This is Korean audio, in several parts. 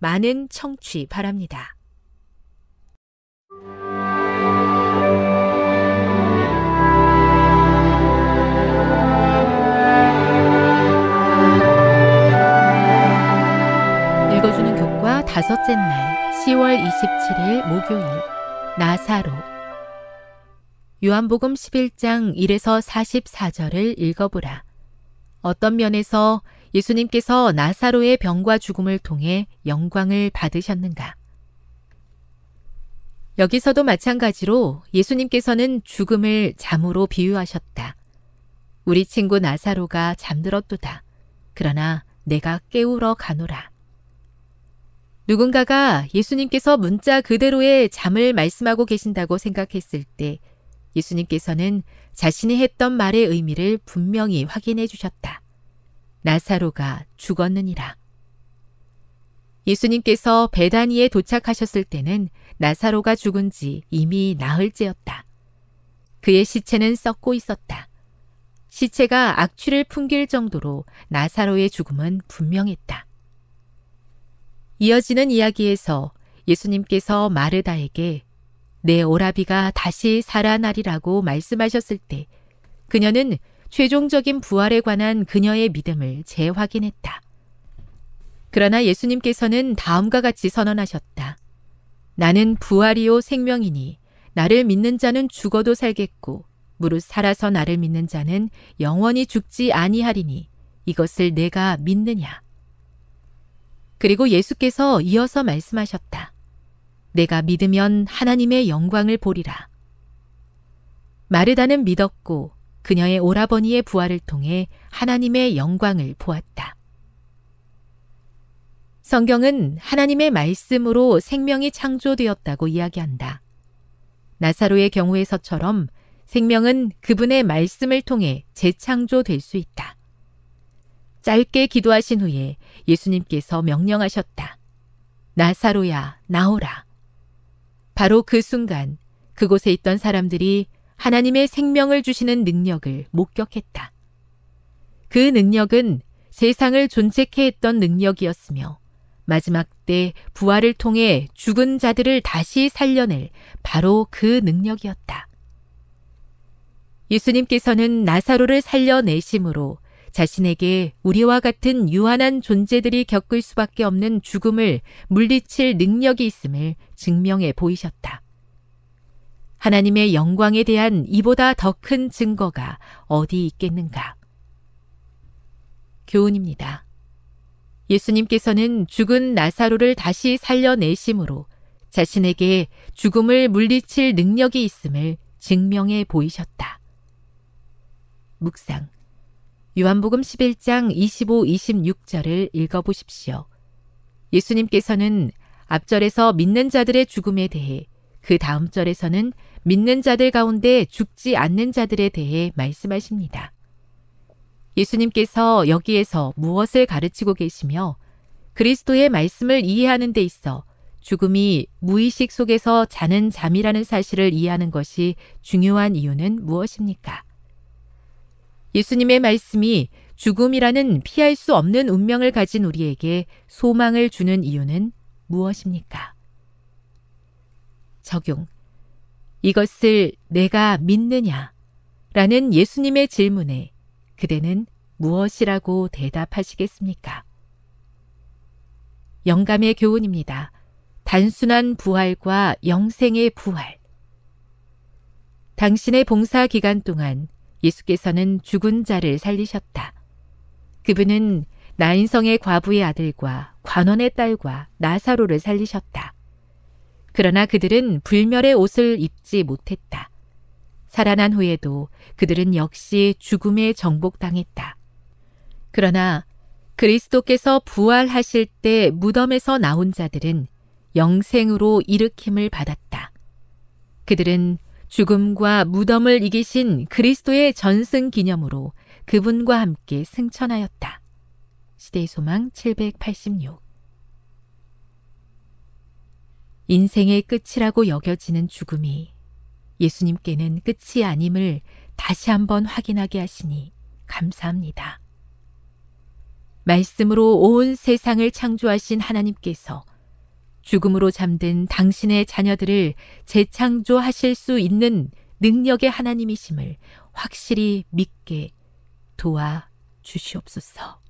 많은 청취 바랍니다. 읽어주는 교과 다섯째 날 10월 27일 목요일 나사로 요한복음 11장 1에서 44절을 읽어보라. 어떤 면에서 예수님께서 나사로의 병과 죽음을 통해 영광을 받으셨는가? 여기서도 마찬가지로 예수님께서는 죽음을 잠으로 비유하셨다. 우리 친구 나사로가 잠들었도다. 그러나 내가 깨우러 가노라. 누군가가 예수님께서 문자 그대로의 잠을 말씀하고 계신다고 생각했을 때 예수님께서는 자신이 했던 말의 의미를 분명히 확인해 주셨다. 나사로가 죽었느니라. 예수님께서 베다니에 도착하셨을 때는 나사로가 죽은 지 이미 나흘째였다. 그의 시체는 썩고 있었다. 시체가 악취를 풍길 정도로 나사로의 죽음은 분명했다. 이어지는 이야기에서 예수님께서 마르다에게 내 오라비가 다시 살아나리라고 말씀하셨을 때 그녀는 최종적인 부활에 관한 그녀의 믿음을 재확인했다. 그러나 예수님께서는 다음과 같이 선언하셨다. 나는 부활이요 생명이니 나를 믿는 자는 죽어도 살겠고 무릇 살아서 나를 믿는 자는 영원히 죽지 아니하리니 이것을 내가 믿느냐. 그리고 예수께서 이어서 말씀하셨다. 내가 믿으면 하나님의 영광을 보리라. 마르다는 믿었고 그녀의 오라버니의 부활을 통해 하나님의 영광을 보았다. 성경은 하나님의 말씀으로 생명이 창조되었다고 이야기한다. 나사로의 경우에서처럼 생명은 그분의 말씀을 통해 재창조될 수 있다. 짧게 기도하신 후에 예수님께서 명령하셨다. 나사로야, 나오라. 바로 그 순간 그곳에 있던 사람들이 하나님의 생명을 주시는 능력을 목격했다. 그 능력은 세상을 존재케 했던 능력이었으며 마지막 때 부활을 통해 죽은 자들을 다시 살려낼 바로 그 능력이었다. 예수님께서는 나사로를 살려내심으로 자신에게 우리와 같은 유한한 존재들이 겪을 수밖에 없는 죽음을 물리칠 능력이 있음을 증명해 보이셨다. 하나님의 영광에 대한 이보다 더 큰 증거가 어디 있겠는가? 교훈입니다. 예수님께서는 죽은 나사로를 다시 살려내심으로 자신에게 죽음을 물리칠 능력이 있음을 증명해 보이셨다. 묵상. 요한복음 11장 25, 26절을 읽어보십시오. 예수님께서는 앞절에서 믿는 자들의 죽음에 대해 그 다음 절에서는 믿는 자들 가운데 죽지 않는 자들에 대해 말씀하십니다. 예수님께서 여기에서 무엇을 가르치고 계시며 그리스도의 말씀을 이해하는 데 있어 죽음이 무의식 속에서 자는 잠이라는 사실을 이해하는 것이 중요한 이유는 무엇입니까? 예수님의 말씀이 죽음이라는 피할 수 없는 운명을 가진 우리에게 소망을 주는 이유는 무엇입니까? 적용. 이것을 내가 믿느냐? 라는 예수님의 질문에 그대는 무엇이라고 대답하시겠습니까? 영감의 교훈입니다. 단순한 부활과 영생의 부활. 당신의 봉사 기간 동안 예수께서는 죽은 자를 살리셨다. 그분은 나인성의 과부의 아들과 관원의 딸과 나사로를 살리셨다. 그러나 그들은 불멸의 옷을 입지 못했다. 살아난 후에도 그들은 역시 죽음에 정복당했다. 그러나 그리스도께서 부활하실 때 무덤에서 나온 자들은 영생으로 일으킴을 받았다. 그들은 죽음과 무덤을 이기신 그리스도의 전승 기념으로 그분과 함께 승천하였다. 시대의 소망 786 인생의 끝이라고 여겨지는 죽음이 예수님께는 끝이 아님을 다시 한번 확인하게 하시니 감사합니다. 말씀으로 온 세상을 창조하신 하나님께서 죽음으로 잠든 당신의 자녀들을 재창조하실 수 있는 능력의 하나님이심을 확실히 믿게 도와 주시옵소서.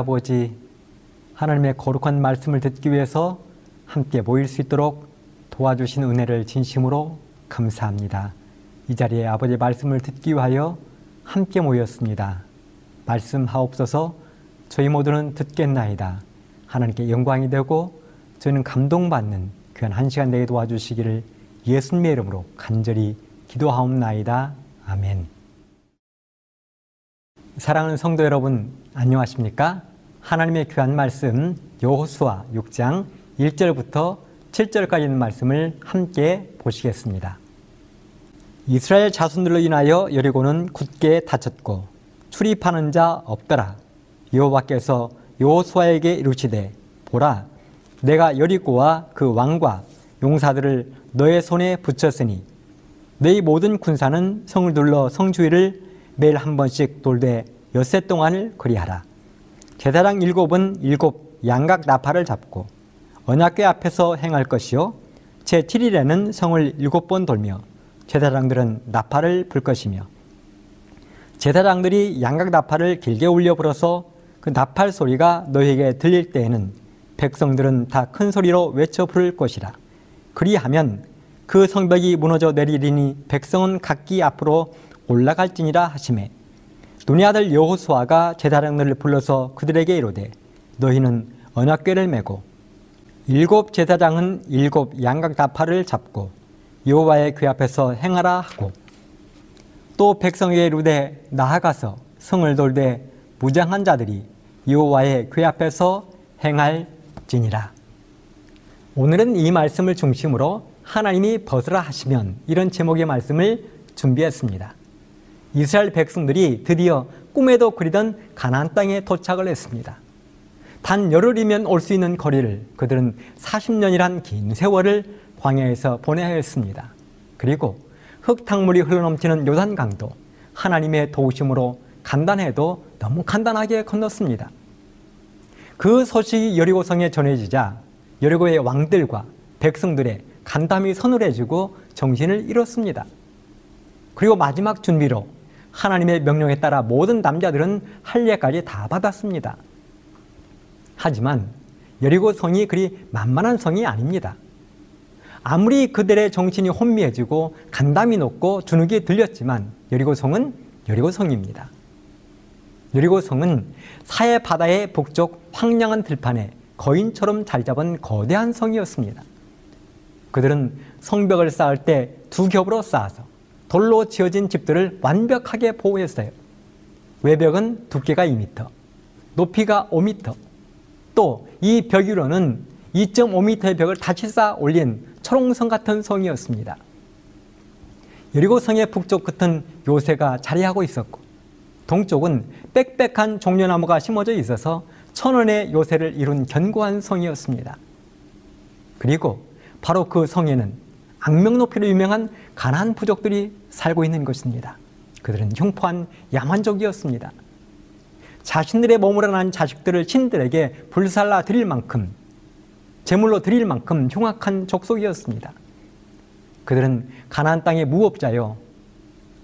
아버지 하나님의 거룩한 말씀을 듣기 위해서 함께 모일 수 있도록 도와주신 은혜를 진심으로 감사합니다. 이 자리에 아버지의 말씀을 듣기 위하여 함께 모였습니다. 말씀하옵소서 저희 모두는 듣겠나이다. 하나님께 영광이 되고 저희는 감동받는 귀한 한 시간 되게 도와주시기를 예수님의 이름으로 간절히 기도하옵나이다. 아멘. 사랑하는 성도 여러분, 안녕하십니까? 하나님의 귀한 말씀 여호수아 6장 1절부터 7절까지 있는 말씀을 함께 보시겠습니다. 이스라엘 자손들로 인하여 여리고는 굳게 닫혔고 출입하는 자 없더라. 여호와께서 여호수아에게 이르시되 보라 내가 여리고와 그 왕과 용사들을 너의 손에 붙였으니 너희 모든 군사는 성을 둘러 성 주위를 매일 한 번씩 돌되 엿새 동안을 그리하라. 제사장 일곱은 일곱 양각 나팔을 잡고 언약궤 앞에서 행할 것이요 제 7일에는 성을 일곱 번 돌며 제사장들은 나팔을 불 것이며 제사장들이 양각 나팔을 길게 울려 불어서 그 나팔 소리가 너에게 들릴 때에는 백성들은 다 큰 소리로 외쳐 부를 것이라. 그리하면 그 성벽이 무너져 내리리니 백성은 각기 앞으로 올라갈지니라 하심에 눈의 아들 여호수아가 제사장들을 불러서 그들에게 이르되 너희는 언약궤를 메고 일곱 제사장은 일곱 양각 나팔을 잡고 여호와의 궤 앞에서 행하라 하고 또 백성에게 이르되 나아가서 성을 돌되 무장한 자들이 여호와의 궤 앞에서 행할지니라. 오늘은 이 말씀을 중심으로 하나님이 벗으라 하시면 이런 제목의 말씀을 준비했습니다. 이스라엘 백성들이 드디어 꿈에도 그리던 가나안 땅에 도착을 했습니다. 단 열흘이면 올 수 있는 거리를 그들은 40년이란 긴 세월을 광야에서 보내야 했습니다. 그리고 흙탕물이 흘러넘치는 요단 강도 하나님의 도우심으로 간단해도 너무 간단하게 건넜습니다. 그 소식이 여리고성에 전해지자 여리고의 왕들과 백성들의 간담이 서늘해지고 정신을 잃었습니다. 그리고 마지막 준비로 하나님의 명령에 따라 모든 남자들은 할례까지 다 받았습니다. 하지만 여리고 성이 그리 만만한 성이 아닙니다. 아무리 그들의 정신이 혼미해지고 간담이 높고 주눅이 들렸지만 여리고 성은 여리고 성입니다. 여리고 성은 사해 바다의 북쪽 황량한 들판에 거인처럼 자리 잡은 거대한 성이었습니다. 그들은 성벽을 쌓을 때 두 겹으로 쌓아서 돌로 지어진 집들을 완벽하게 보호했어요. 외벽은 두께가 2m, 높이가 5m, 또 이 벽 위로는 2.5m의 벽을 다시 쌓아 올린 초롱성 같은 성이었습니다. 여리고 성의 북쪽 끝은 요새가 자리하고 있었고 동쪽은 빽빽한 종려나무가 심어져 있어서 천원의 요새를 이룬 견고한 성이었습니다. 그리고 바로 그 성에는 악명 높이로 유명한 가난 부족들이 살고 있는 것입니다. 그들은 흉포한 야만족이었습니다. 자신들의 몸으로 난 자식들을 신들에게 불살라 드릴 만큼 제물로 드릴 만큼 흉악한 족속이었습니다. 그들은 가나안 땅의 무업자요.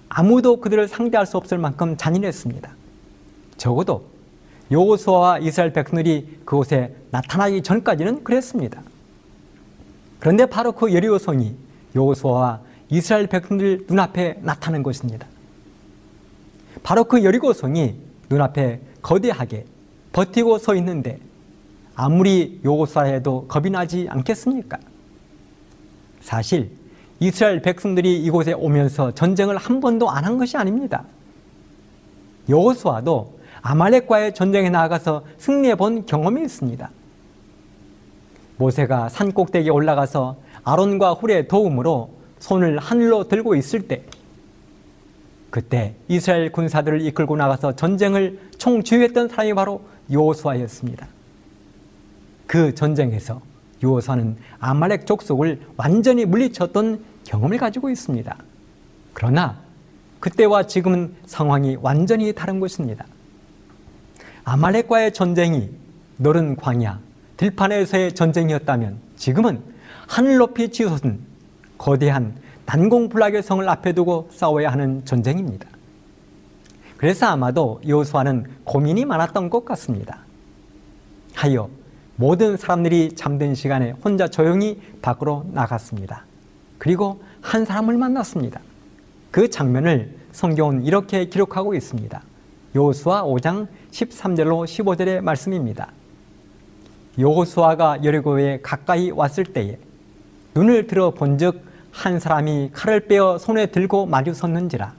아무도 그들을 상대할 수 없을 만큼 잔인했습니다. 적어도 여호수아와 이스라엘 백성들이 그곳에 나타나기 전까지는 그랬습니다. 그런데 바로 그 여리고성이 여호수아와 이스라엘 백성들 눈앞에 나타난 것입니다. 바로 그 여리고성이 눈앞에 거대하게 버티고 서 있는데 아무리 요구사라 해도 겁이 나지 않겠습니까? 사실 이스라엘 백성들이 이곳에 오면서 전쟁을 한 번도 안 한 것이 아닙니다. 여호수아도 아말렉과의 전쟁에 나아가서 승리해 본 경험이 있습니다. 모세가 산 꼭대기에 올라가서 아론과 훌의 도움으로 손을 하늘로 들고 있을 때 그때 이스라엘 군사들을 이끌고 나가서 전쟁을 총지휘했던 사람이 바로 요호수아였습니다. 그 전쟁에서 요호수아는 아말렉 족속을 완전히 물리쳤던 경험을 가지고 있습니다. 그러나 그때와 지금은 상황이 완전히 다른 것입니다. 아말렉과의 전쟁이 너른 광야, 들판에서의 전쟁이었다면 지금은 하늘 높이 치솟은 거대한 난공불락의 성을 앞에 두고 싸워야 하는 전쟁입니다. 그래서 아마도 여호수아는 고민이 많았던 것 같습니다. 하여 모든 사람들이 잠든 시간에 혼자 조용히 밖으로 나갔습니다. 그리고 한 사람을 만났습니다. 그 장면을 성경은 이렇게 기록하고 있습니다. 여호수아 5장 13절로 15절의 말씀입니다. 여호수아가 여리고에 가까이 왔을 때에 눈을 들어 본즉 한 사람이 칼을 빼어 손에 들고 마주 섰는지라.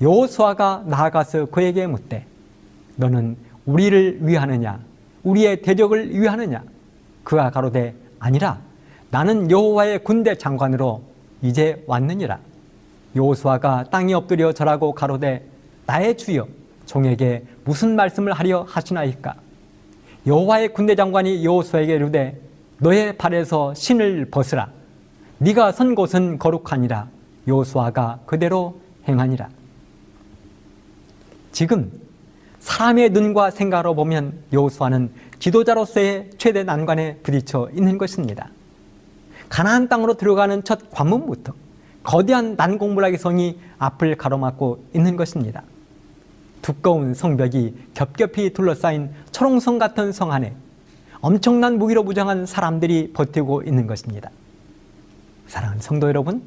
여호수아가 나아가서 그에게 묻되 너는 우리를 위하느냐? 우리의 대적을 위하느냐? 그가 가로되 아니라 나는 여호와의 군대 장관으로 이제 왔느니라. 여호수아가 땅에 엎드려 절하고 가로되 나의 주여 종에게 무슨 말씀을 하려 하시나이까? 여호와의 군대 장관이 여호수아에게 이르되 너의 발에서 신을 벗으라 네가 선 곳은 거룩하니라 여호수아가 그대로 행하니라 지금 사람의 눈과 생각으로 보면 여호수아는 지도자로서의 최대 난관에 부딪혀 있는 것입니다. 가나안 땅으로 들어가는 첫 관문부터 거대한 난공불락의 성이 앞을 가로막고 있는 것입니다. 두꺼운 성벽이 겹겹이 둘러싸인 초롱성 같은 성 안에 엄청난 무기로 무장한 사람들이 버티고 있는 것입니다. 사랑하는 성도 여러분,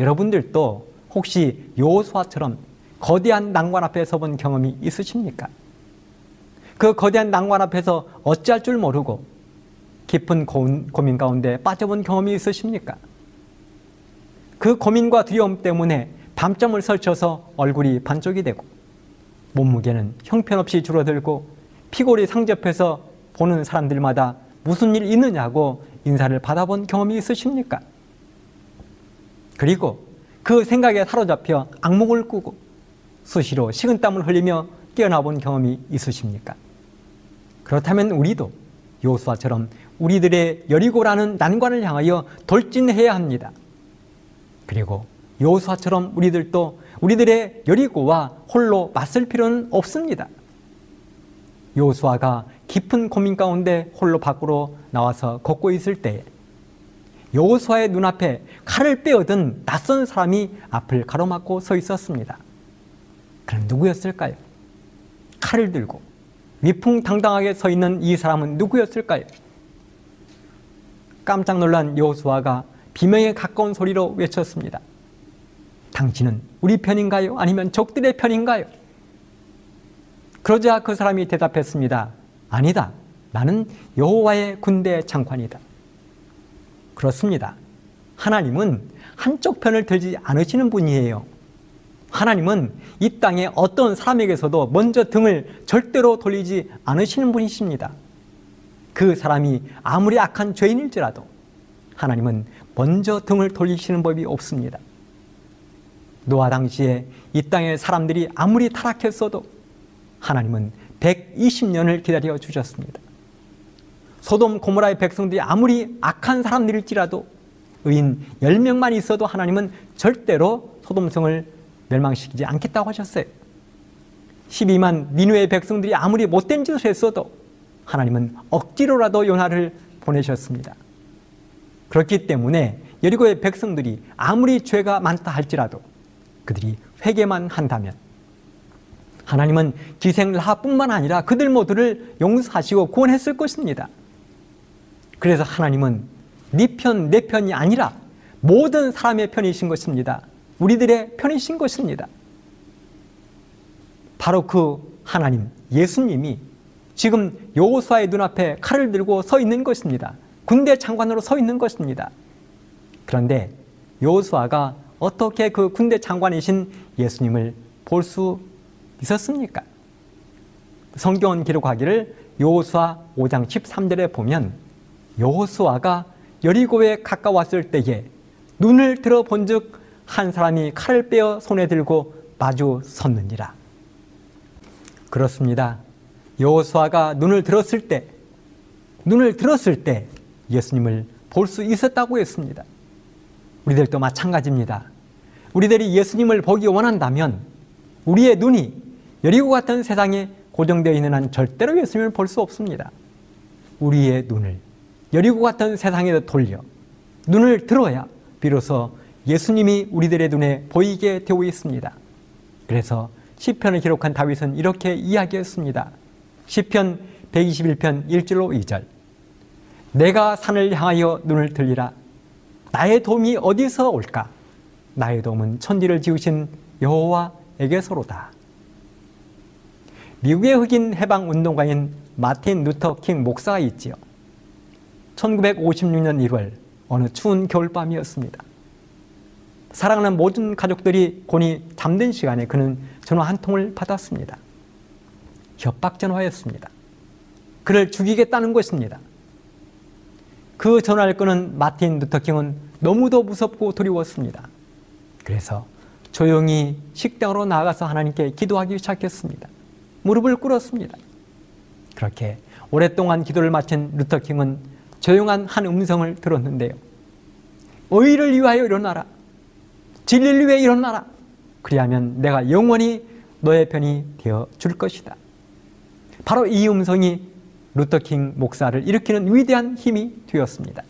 여러분들도 혹시 요수아처럼 거대한 난관 앞에 서본 경험이 있으십니까? 그 거대한 난관 앞에서 어찌할 줄 모르고 깊은 고민 가운데 빠져본 경험이 있으십니까? 그 고민과 두려움 때문에 밤잠을 설쳐서 얼굴이 반쪽이 되고 몸무게는 형편없이 줄어들고 피골이 상접해서 보는 사람들마다 무슨 일 있느냐고 인사를 받아본 경험이 있으십니까? 그리고 그 생각에 사로잡혀 악몽을 꾸고 수시로 식은땀을 흘리며 깨어나 본 경험이 있으십니까? 그렇다면 우리도 요수아처럼 우리들의 여리고라는 난관을 향하여 돌진해야 합니다. 그리고 요수아처럼 우리들도 우리들의 여리고와 홀로 맞설 필요는 없습니다. 요수아가 깊은 고민 가운데 홀로 밖으로 나와서 걷고 있을 때 여호수아의 눈앞에 칼을 빼어든 낯선 사람이 앞을 가로막고 서 있었습니다. 그럼 누구였을까요? 칼을 들고 위풍당당하게 서 있는 이 사람은 누구였을까요? 깜짝 놀란 여호수아가 비명에 가까운 소리로 외쳤습니다. 당신은 우리 편인가요? 아니면 적들의 편인가요? 그러자 그 사람이 대답했습니다. 아니다. 나는 여호와의 군대 장관이다. 그렇습니다. 하나님은 한쪽 편을 들지 않으시는 분이에요. 하나님은 이 땅에 어떤 사람에게서도 먼저 등을 절대로 돌리지 않으시는 분이십니다. 그 사람이 아무리 악한 죄인일지라도 하나님은 먼저 등을 돌리시는 법이 없습니다. 노아 당시에 이 땅의 사람들이 아무리 타락했어도 하나님은 120년을 기다려 주셨습니다. 소돔 고모라의 백성들이 아무리 악한 사람들일지라도 의인 10명만 있어도 하나님은 절대로 소돔성을 멸망시키지 않겠다고 하셨어요. 12만 니누의 백성들이 아무리 못된 짓을 했어도 하나님은 억지로라도 요나를 보내셨습니다. 그렇기 때문에 여리고의 백성들이 아무리 죄가 많다 할지라도 그들이 회개만 한다면 하나님은 기생 라뿐만 아니라 그들 모두를 용서하시고 구원했을 것입니다. 그래서 하나님은 네 편, 내 편이 아니라 모든 사람의 편이신 것입니다. 우리들의 편이신 것입니다. 바로 그 하나님, 예수님이 지금 여호수아의 눈앞에 칼을 들고 서 있는 것입니다. 군대 장관으로 서 있는 것입니다. 그런데 여호수아가 어떻게 그 군대 장관이신 예수님을 볼 수 있었습니까? 성경은 기록하기를 여호수아 5장 13절에 보면 여호수아가 여리고에 가까웠을 때에 눈을 들어 본즉 한 사람이 칼을 빼어 손에 들고 마주 섰느니라. 그렇습니다. 여호수아가 눈을 들었을 때 눈을 들었을 때 예수님을 볼 수 있었다고 했습니다. 우리들도 마찬가지입니다. 우리들이 예수님을 보기 원한다면 우리의 눈이 여리고 같은 세상에 고정되어 있는 한 절대로 예수님을 볼 수 없습니다. 우리의 눈을 여리고 같은 세상에 돌려 눈을 들어야 비로소 예수님이 우리들의 눈에 보이게 되고 있습니다. 그래서 시편을 기록한 다윗은 이렇게 이야기했습니다. 시편 121편 1절로 2절 내가 산을 향하여 눈을 들리라 나의 도움이 어디서 올까 나의 도움은 천지를 지으신 여호와에게서로다 미국의 흑인 해방 운동가인 마틴 루터 킹 목사가 있지요. 1956년 1월 어느 추운 겨울밤이었습니다. 사랑하는 모든 가족들이 곤히 잠든 시간에 그는 전화 한 통을 받았습니다. 협박 전화였습니다. 그를 죽이겠다는 것입니다. 그 전화를 끄는 마틴 루터킹은 너무도 무섭고 두려웠습니다. 그래서 조용히 식당으로 나가서 하나님께 기도하기 시작했습니다. 무릎을 꿇었습니다. 그렇게 오랫동안 기도를 마친 루터킹은 조용한 한 음성을 들었는데요. 의를 위하여 일어나라. 진리를 위해 일어나라. 그리하면 내가 영원히 너의 편이 되어 줄 것이다. 바로 이 음성이 루터킹 목사를 일으키는 위대한 힘이 되었습니다.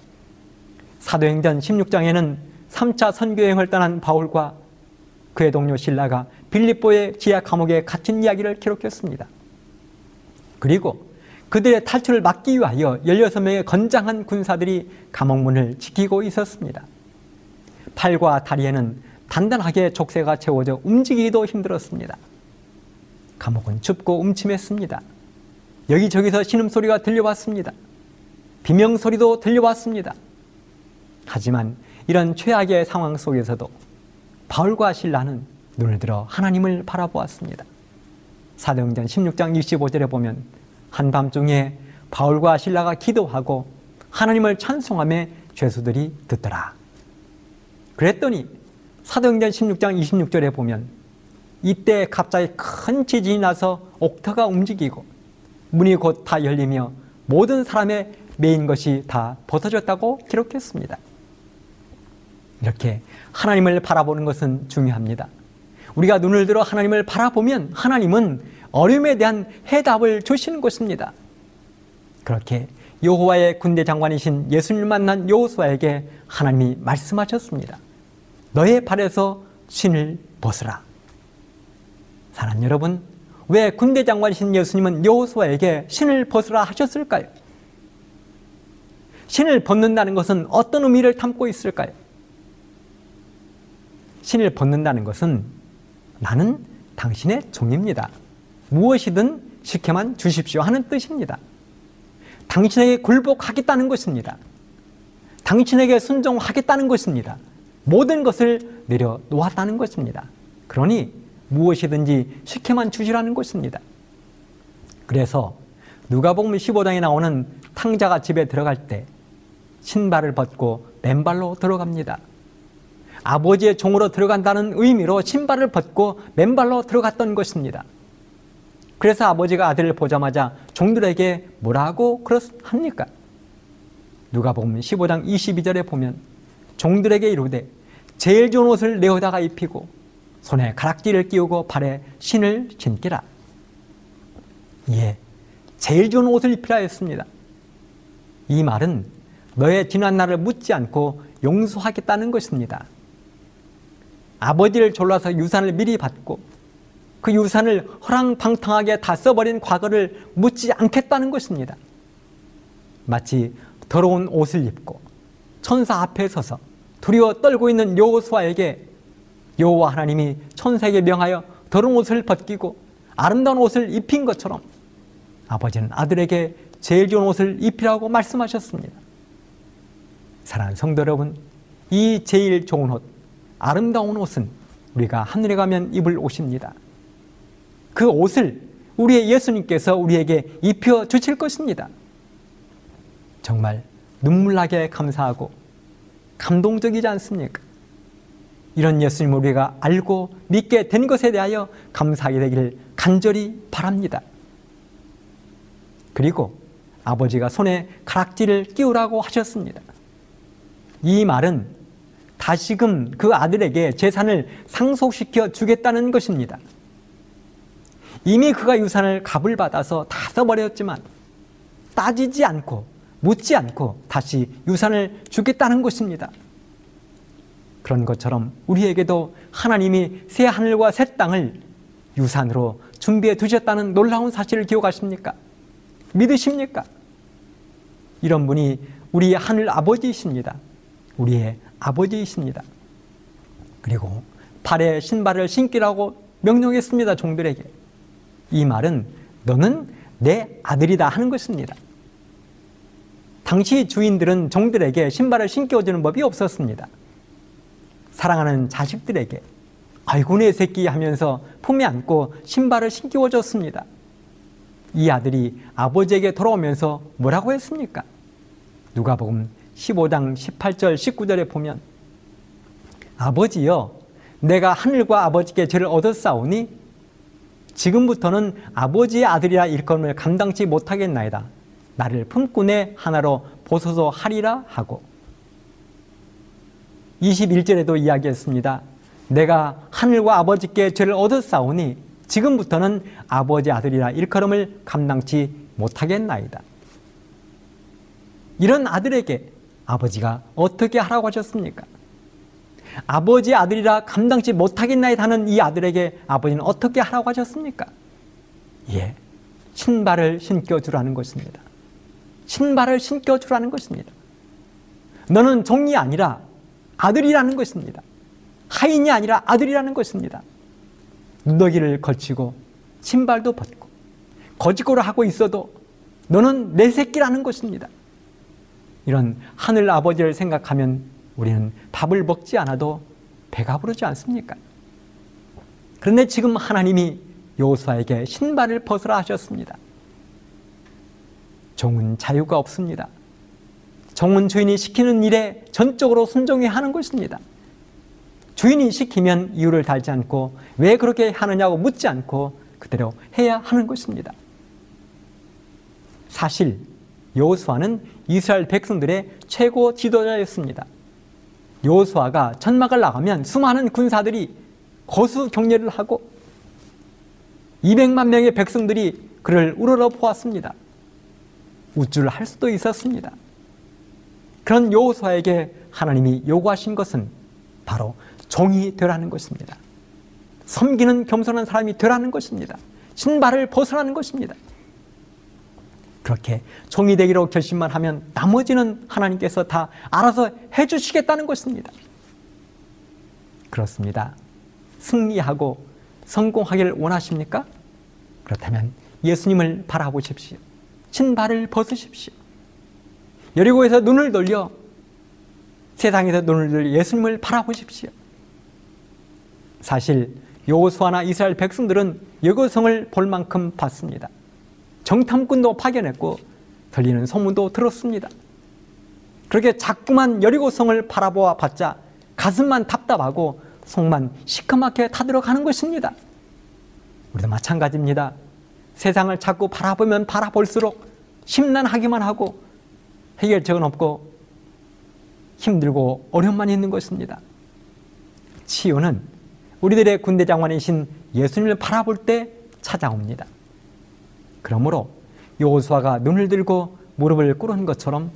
사도행전 16장에는 3차 선교여행을 떠난 바울과 그의 동료 신라가 빌립보의 지하 감옥에 갇힌 이야기를 기록했습니다. 그리고 그들의 탈출을 막기 위하여 16명의 건장한 군사들이 감옥문을 지키고 있었습니다. 팔과 다리에는 단단하게 족쇄가 채워져 움직이기도 힘들었습니다. 감옥은 춥고 음침했습니다. 여기저기서 신음소리가 들려왔습니다. 비명소리도 들려왔습니다. 하지만 이런 최악의 상황 속에서도 바울과 신라는 눈을 들어 하나님을 바라보았습니다. 사도행전 16장 25절에 보면 한밤중에 바울과 신라가 기도하고 하나님을 찬송하며 죄수들이 듣더라. 그랬더니 사도행전 16장 26절에 보면 이때 갑자기 큰 지진이 나서 옥터가 움직이고 문이 곧 다 열리며 모든 사람의 메인 것이 다 벗어졌다고 기록했습니다. 이렇게 하나님을 바라보는 것은 중요합니다. 우리가 눈을 들어 하나님을 바라보면 하나님은 어려움에 대한 해답을 주시는 것입니다. 그렇게 여호와의 군대 장관이신 예수님을 만난 여호수아에게 하나님이 말씀하셨습니다. 너의 발에서 신을 벗으라. 사랑 여러분, 왜 군대 장관이신 예수님은 여호수아에게 신을 벗으라 하셨을까요? 신을 벗는다는 것은 어떤 의미를 담고 있을까요? 신을 벗는다는 것은 나는 당신의 종입니다. 무엇이든 시켜만 주십시오 하는 뜻입니다. 당신에게 굴복하겠다는 것입니다. 당신에게 순종하겠다는 것입니다. 모든 것을 내려놓았다는 것입니다. 그러니 무엇이든지 시켜만 주시라는 것입니다. 그래서 누가복음 15장에 나오는 탕자가 집에 들어갈 때 신발을 벗고 맨발로 들어갑니다. 아버지의 종으로 들어간다는 의미로 신발을 벗고 맨발로 들어갔던 것입니다. 그래서 아버지가 아들을 보자마자 종들에게 뭐라고 그렇합니까? 누가 보면 15장 22절에 보면 종들에게 이르되 제일 좋은 옷을 내어다가 입히고 손에 가락지를 끼우고 발에 신을 신기라. 예, 제일 좋은 옷을 입히라 했습니다. 이 말은 너의 지난 날을 묻지 않고 용서하겠다는 것입니다. 아버지를 졸라서 유산을 미리 받고 그 유산을 허랑방탕하게 다 써버린 과거를 묻지 않겠다는 것입니다. 마치 더러운 옷을 입고 천사 앞에 서서 두려워 떨고 있는 여호수아에게 여호와 하나님이 천사에게 명하여 더러운 옷을 벗기고 아름다운 옷을 입힌 것처럼 아버지는 아들에게 제일 좋은 옷을 입히라고 말씀하셨습니다. 사랑하는 성도 여러분, 이 제일 좋은 옷, 아름다운 옷은 우리가 하늘에 가면 입을 옷입니다. 그 옷을 우리의 예수님께서 우리에게 입혀 주실 것입니다. 정말 눈물나게 감사하고 감동적이지 않습니까? 이런 예수님을 우리가 알고 믿게 된 것에 대하여 감사하게 되기를 간절히 바랍니다. 그리고 아버지가 손에 가락지를 끼우라고 하셨습니다. 이 말은 다시금 그 아들에게 재산을 상속시켜 주겠다는 것입니다. 이미 그가 유산을 값을 받아서 다 써버렸지만 따지지 않고 묻지 않고 다시 유산을 주겠다는 것입니다. 그런 것처럼 우리에게도 하나님이 새 하늘과 새 땅을 유산으로 준비해 두셨다는 놀라운 사실을 기억하십니까? 믿으십니까? 이런 분이 우리의 하늘 아버지이십니다. 우리의 아버지이십니다. 그리고 발에 신발을 신기라고 명령했습니다. 종들에게. 이 말은 너는 내 아들이다 하는 것입니다. 당시 주인들은 종들에게 신발을 신겨주는 법이 없었습니다. 사랑하는 자식들에게 아이고 내 새끼 하면서 품에 안고 신발을 신겨줬습니다. 이 아들이 아버지에게 돌아오면서 뭐라고 했습니까? 누가복음 15장 18절 19절에 보면 아버지여 내가 하늘과 아버지께 죄를 얻었사오니 지금부터는 아버지의 아들이라 일컬음을 감당치 못하겠나이다. 나를 품꾼의 하나로 보소서 하리라 하고 21절에도 이야기했습니다. 내가 하늘과 아버지께 죄를 얻었사오니 지금부터는 아버지 아들이라 일컬음을 감당치 못하겠나이다. 이런 아들에게 아버지가 어떻게 하라고 하셨습니까? 아버지 아들이라 감당치 못하겠나이다 하는 이 아들에게 아버지는 어떻게 하라고 하셨습니까? 예, 신발을 신겨주라는 것입니다. 신발을 신겨주라는 것입니다. 너는 종이 아니라 아들이라는 것입니다. 하인이 아니라 아들이라는 것입니다. 누더기를 걸치고 신발도 벗고 거짓고를 하고 있어도 너는 내 새끼라는 것입니다. 이런 하늘 아버지를 생각하면 우리는 밥을 먹지 않아도 배가 부르지 않습니까? 그런데 지금 하나님이 요수아에게 신발을 벗으라 하셨습니다. 종은 자유가 없습니다. 종은 주인이 시키는 일에 전적으로 순종해야 하는 것입니다. 주인이 시키면 이유를 달지 않고 왜 그렇게 하느냐고 묻지 않고 그대로 해야 하는 것입니다. 사실 요수아는 이스라엘 백성들의 최고 지도자였습니다. 요수아가 천막을 나가면 수많은 군사들이 거수 경례를 하고 200만 명의 백성들이 그를 우러러 보았습니다. 우쭐 할 수도 있었습니다. 그런 요호수아에게 하나님이 요구하신 것은 바로 종이 되라는 것입니다. 섬기는 겸손한 사람이 되라는 것입니다. 신발을 벗으라는 것입니다. 그렇게 종이 되기로 결심만 하면 나머지는 하나님께서 다 알아서 해주시겠다는 것입니다. 그렇습니다. 승리하고 성공하기를 원하십니까? 그렇다면 예수님을 바라보십시오. 신발을 벗으십시오. 여리고에서 눈을 돌려 세상에서 눈을 돌려 예수님을 바라보십시오. 사실 요수아나 이스라엘 백성들은 여고성을 볼 만큼 봤습니다. 정탐꾼도 파견했고 들리는 소문도 들었습니다. 그렇게 자꾸만 여리고성을 바라보아 봤자 가슴만 답답하고 속만 시커멓게 타들어가는 것입니다. 우리도 마찬가지입니다. 세상을 자꾸 바라보면 바라볼수록 심란하기만 하고 해결책은 없고 힘들고 어려움만 있는 것입니다. 치유는 우리들의 군대 장관이신 예수님을 바라볼 때 찾아옵니다. 그러므로 요수아가 눈을 들고 무릎을 꿇은 것처럼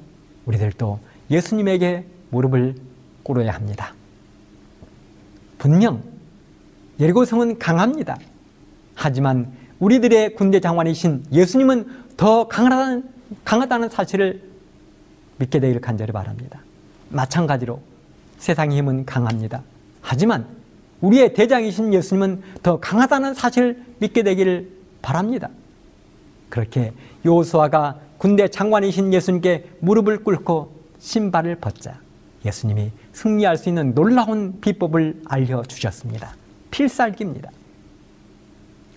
우리들도 예수님에게 무릎을 꿇어야 합니다. 분명 예리고성은 강합니다. 하지만 우리들의 군대 장관이신 예수님은 더 강하다는, 강하다는 사실을 믿게 되기를 간절히 바랍니다. 마찬가지로 세상의 힘은 강합니다. 하지만 우리의 대장이신 예수님은 더 강하다는 사실을 믿게 되기를 바랍니다. 그렇게 요수아가 군대 장관이신 예수님께 무릎을 꿇고 신발을 벗자 예수님이 승리할 수 있는 놀라운 비법을 알려주셨습니다. 필살기입니다.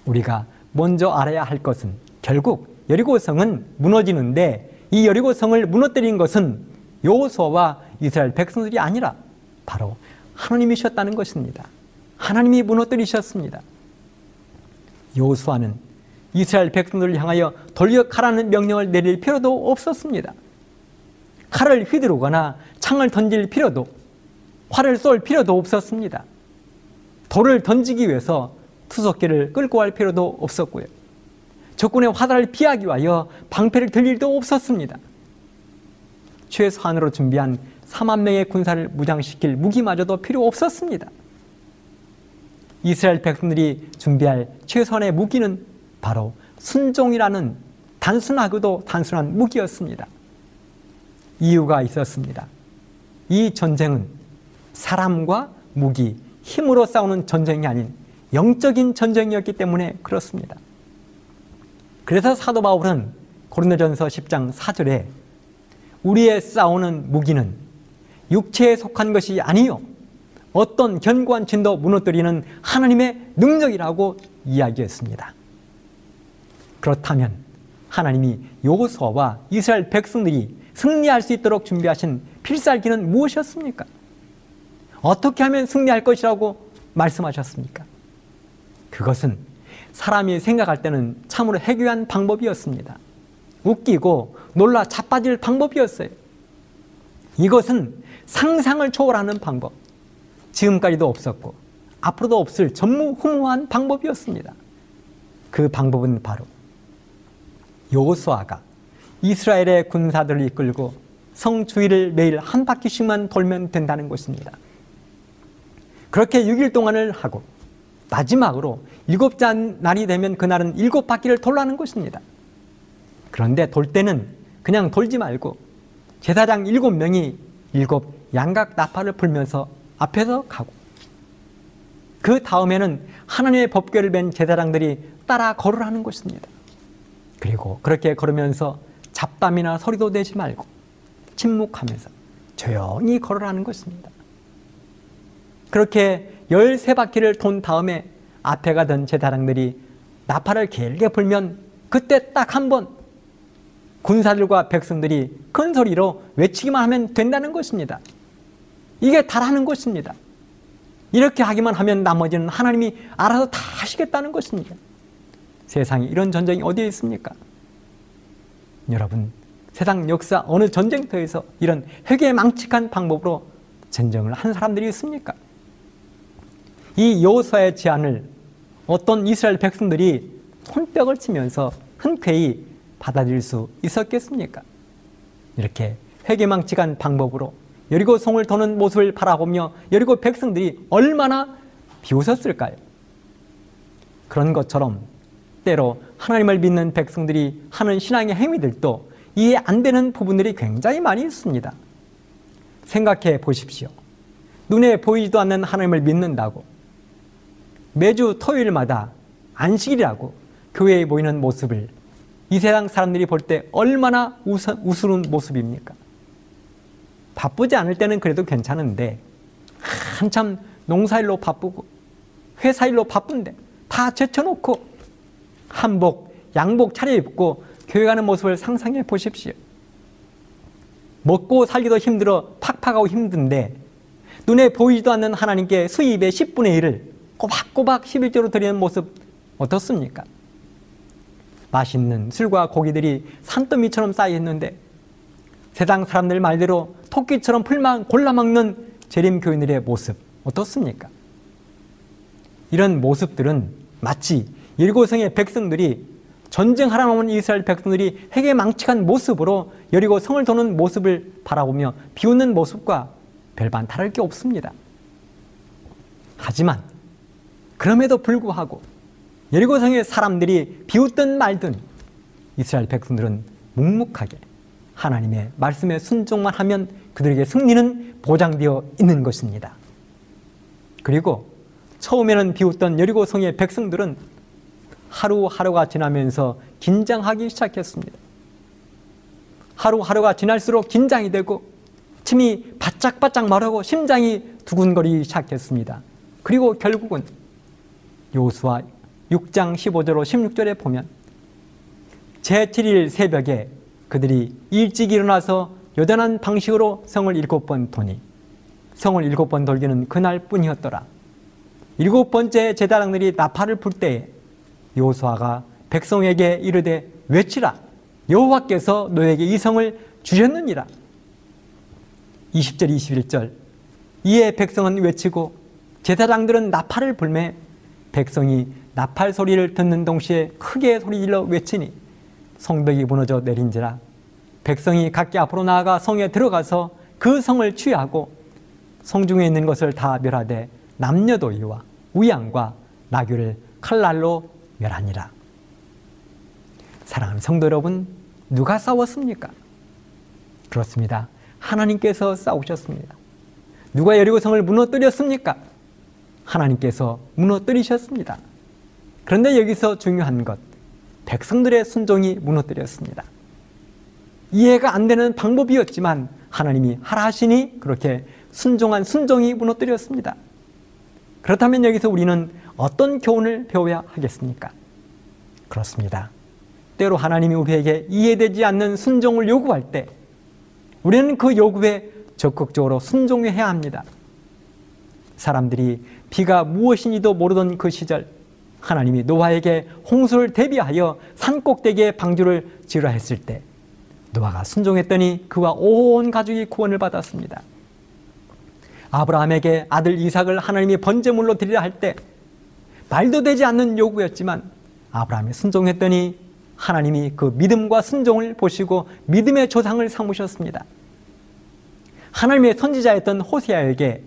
우리가 먼저 알아야 할 것은 결국 여리고성은 무너지는데 이 여리고성을 무너뜨린 것은 요호수아와 이스라엘 백성들이 아니라 바로 하나님이셨다는 것입니다. 하나님이 무너뜨리셨습니다. 요호수아는 이스라엘 백성들을 향하여 돌격하라는 명령을 내릴 필요도 없었습니다. 칼을 휘두르거나 창을 던질 필요도 활을 쏠 필요도 없었습니다. 돌을 던지기 위해서 투석기를 끌고 갈 필요도 없었고요. 적군의 화살을 피하기 위하여 방패를 들 일도 없었습니다. 최소한으로 준비한 4만 명의 군사를 무장시킬 무기마저도 필요 없었습니다. 이스라엘 백성들이 준비할 최선의 무기는 바로 순종이라는 단순하고도 단순한 무기였습니다. 이유가 있었습니다. 이 전쟁은 사람과 무기, 힘으로 싸우는 전쟁이 아닌 영적인 전쟁이었기 때문에 그렇습니다. 그래서 사도 바울은 고린도전서 10장 4절에 우리의 싸우는 무기는 육체에 속한 것이 아니요 어떤 견고한 진도 무너뜨리는 하나님의 능력이라고 이야기했습니다. 그렇다면 하나님이 요호수아와 이스라엘 백성들이 승리할 수 있도록 준비하신 필살기는 무엇이었습니까? 어떻게 하면 승리할 것이라고 말씀하셨습니까? 그것은 사람이 생각할 때는 참으로 해괴한 방법이었습니다. 웃기고 놀라 자빠질 방법이었어요. 이것은 상상을 초월하는 방법. 지금까지도 없었고 앞으로도 없을 전무후무한 방법이었습니다. 그 방법은 바로 요수아가 이스라엘의 군사들을 이끌고 성 주위를 매일 한 바퀴씩만 돌면 된다는 것입니다. 그렇게 6일 동안을 하고 마지막으로 일곱째 날이 되면 그날은 일곱 바퀴를 돌라는 것입니다. 그런데 돌 때는 그냥 돌지 말고 제사장 일곱 명이 일곱 양각 나팔을 불면서 앞에서 가고 그 다음에는 하나님의 법궤를 벤 제사장들이 따라 걸으라는 것입니다. 그리고 그렇게 걸으면서 잡담이나 소리도 내지 말고 침묵하면서 조용히 걸으라는 것입니다. 그렇게 13바퀴를 돈 다음에 앞에 가던 제사장들이 나팔을 길게 불면 그때 딱 한 번 군사들과 백성들이 큰 소리로 외치기만 하면 된다는 것입니다. 이게 다라는 것입니다. 이렇게 하기만 하면 나머지는 하나님이 알아서 다 하시겠다는 것입니다. 세상에 이런 전쟁이 어디에 있습니까? 여러분, 세상 역사 어느 전쟁터에서 이런 회개 망측한 방법으로 전쟁을 한 사람들이 있습니까? 이 여호수아의 제안을 어떤 이스라엘 백성들이 손뼉을 치면서 흔쾌히 받아들일 수 있었겠습니까? 이렇게 회개망측한 방법으로 여리고 성을 도는 모습을 바라보며 여리고 백성들이 얼마나 비웃었을까요? 그런 것처럼 때로 하나님을 믿는 백성들이 하는 신앙의 행위들도 이해 안 되는 부분들이 굉장히 많이 있습니다. 생각해 보십시오. 눈에 보이지도 않는 하나님을 믿는다고 매주 토요일마다 안식일이라고 교회에 모이는 모습을 이 세상 사람들이 볼 때 얼마나 웃으는 모습입니까? 바쁘지 않을 때는 그래도 괜찮은데 한참 농사일로 바쁘고 회사일로 바쁜데 다 제쳐놓고 한복, 양복 차려입고 교회 가는 모습을 상상해 보십시오. 먹고 살기도 힘들어 팍팍하고 힘든데 눈에 보이지도 않는 하나님께 수입의 10분의 1을 꼬박꼬박 11조로 드리는 모습 어떻습니까? 맛있는 술과 고기들이 산더미처럼 쌓여 있는데 세상 사람들 말대로 토끼처럼 풀만 골라먹는 재림 교인들의 모습 어떻습니까? 이런 모습들은 마치 여리고성의 백성들이 전쟁하러 나온 이스라엘 백성들이 핵에 망측한 모습으로 여리고 성을 도는 모습을 바라보며 비웃는 모습과 별반 다를 게 없습니다. 하지만 그럼에도 불구하고 여리고성의 사람들이 비웃든 말든 이스라엘 백성들은 묵묵하게 하나님의 말씀에 순종만 하면 그들에게 승리는 보장되어 있는 것입니다. 그리고 처음에는 비웃던 여리고성의 백성들은 하루하루가 지나면서 긴장하기 시작했습니다. 하루하루가 지날수록 긴장이 되고 침이 바짝바짝 마르고 심장이 두근거리기 시작했습니다. 그리고 결국은 요수와 6장 15절로 16절에 보면 제7일 새벽에 그들이 일찍 일어나서 여전한 방식으로 성을 일곱 번 도니 성을 일곱 번 돌기는 그날뿐이었더라. 일곱 번째 제사장들이 나팔을 불 때에 요수아가 백성에게 이르되 외치라. 여호와께서 너에게 이 성을 주셨느니라. 20절 21절. 이에 백성은 외치고 제사장들은 나팔을 불매 백성이 나팔 소리를 듣는 동시에 크게 소리질러 외치니 성벽이 무너져 내린지라. 백성이 각기 앞으로 나아가 성에 들어가서 그 성을 취하고 성중에 있는 것을 다 멸하되 남녀도 이와 우양과 나귀를 칼날로 멸하니라. 사랑하는 성도 여러분, 누가 싸웠습니까? 그렇습니다. 하나님께서 싸우셨습니다. 누가 여리고성을 무너뜨렸습니까? 하나님께서 무너뜨리셨습니다. 그런데 여기서 중요한 것, 백성들의 순종이 무너뜨렸습니다. 이해가 안 되는 방법이었지만 하나님이 하라 하시니 그렇게 순종한 순종이 무너뜨렸습니다. 그렇다면 여기서 우리는 어떤 교훈을 배워야 하겠습니까? 그렇습니다. 때로 하나님이 우리에게 이해되지 않는 순종을 요구할 때 우리는 그 요구에 적극적으로 순종해야 합니다. 사람들이 비가 무엇인지도 모르던 그 시절 하나님이 노아에게 홍수를 대비하여 산 꼭대기에 방주를 지으라 했을 때 노아가 순종했더니 그와 온 가족이 구원을 받았습니다. 아브라함에게 아들 이삭을 하나님이 번제물로 드리라 할 때 말도 되지 않는 요구였지만 아브라함이 순종했더니 하나님이 그 믿음과 순종을 보시고 믿음의 조상을 삼으셨습니다. 하나님의 선지자였던 호세아에게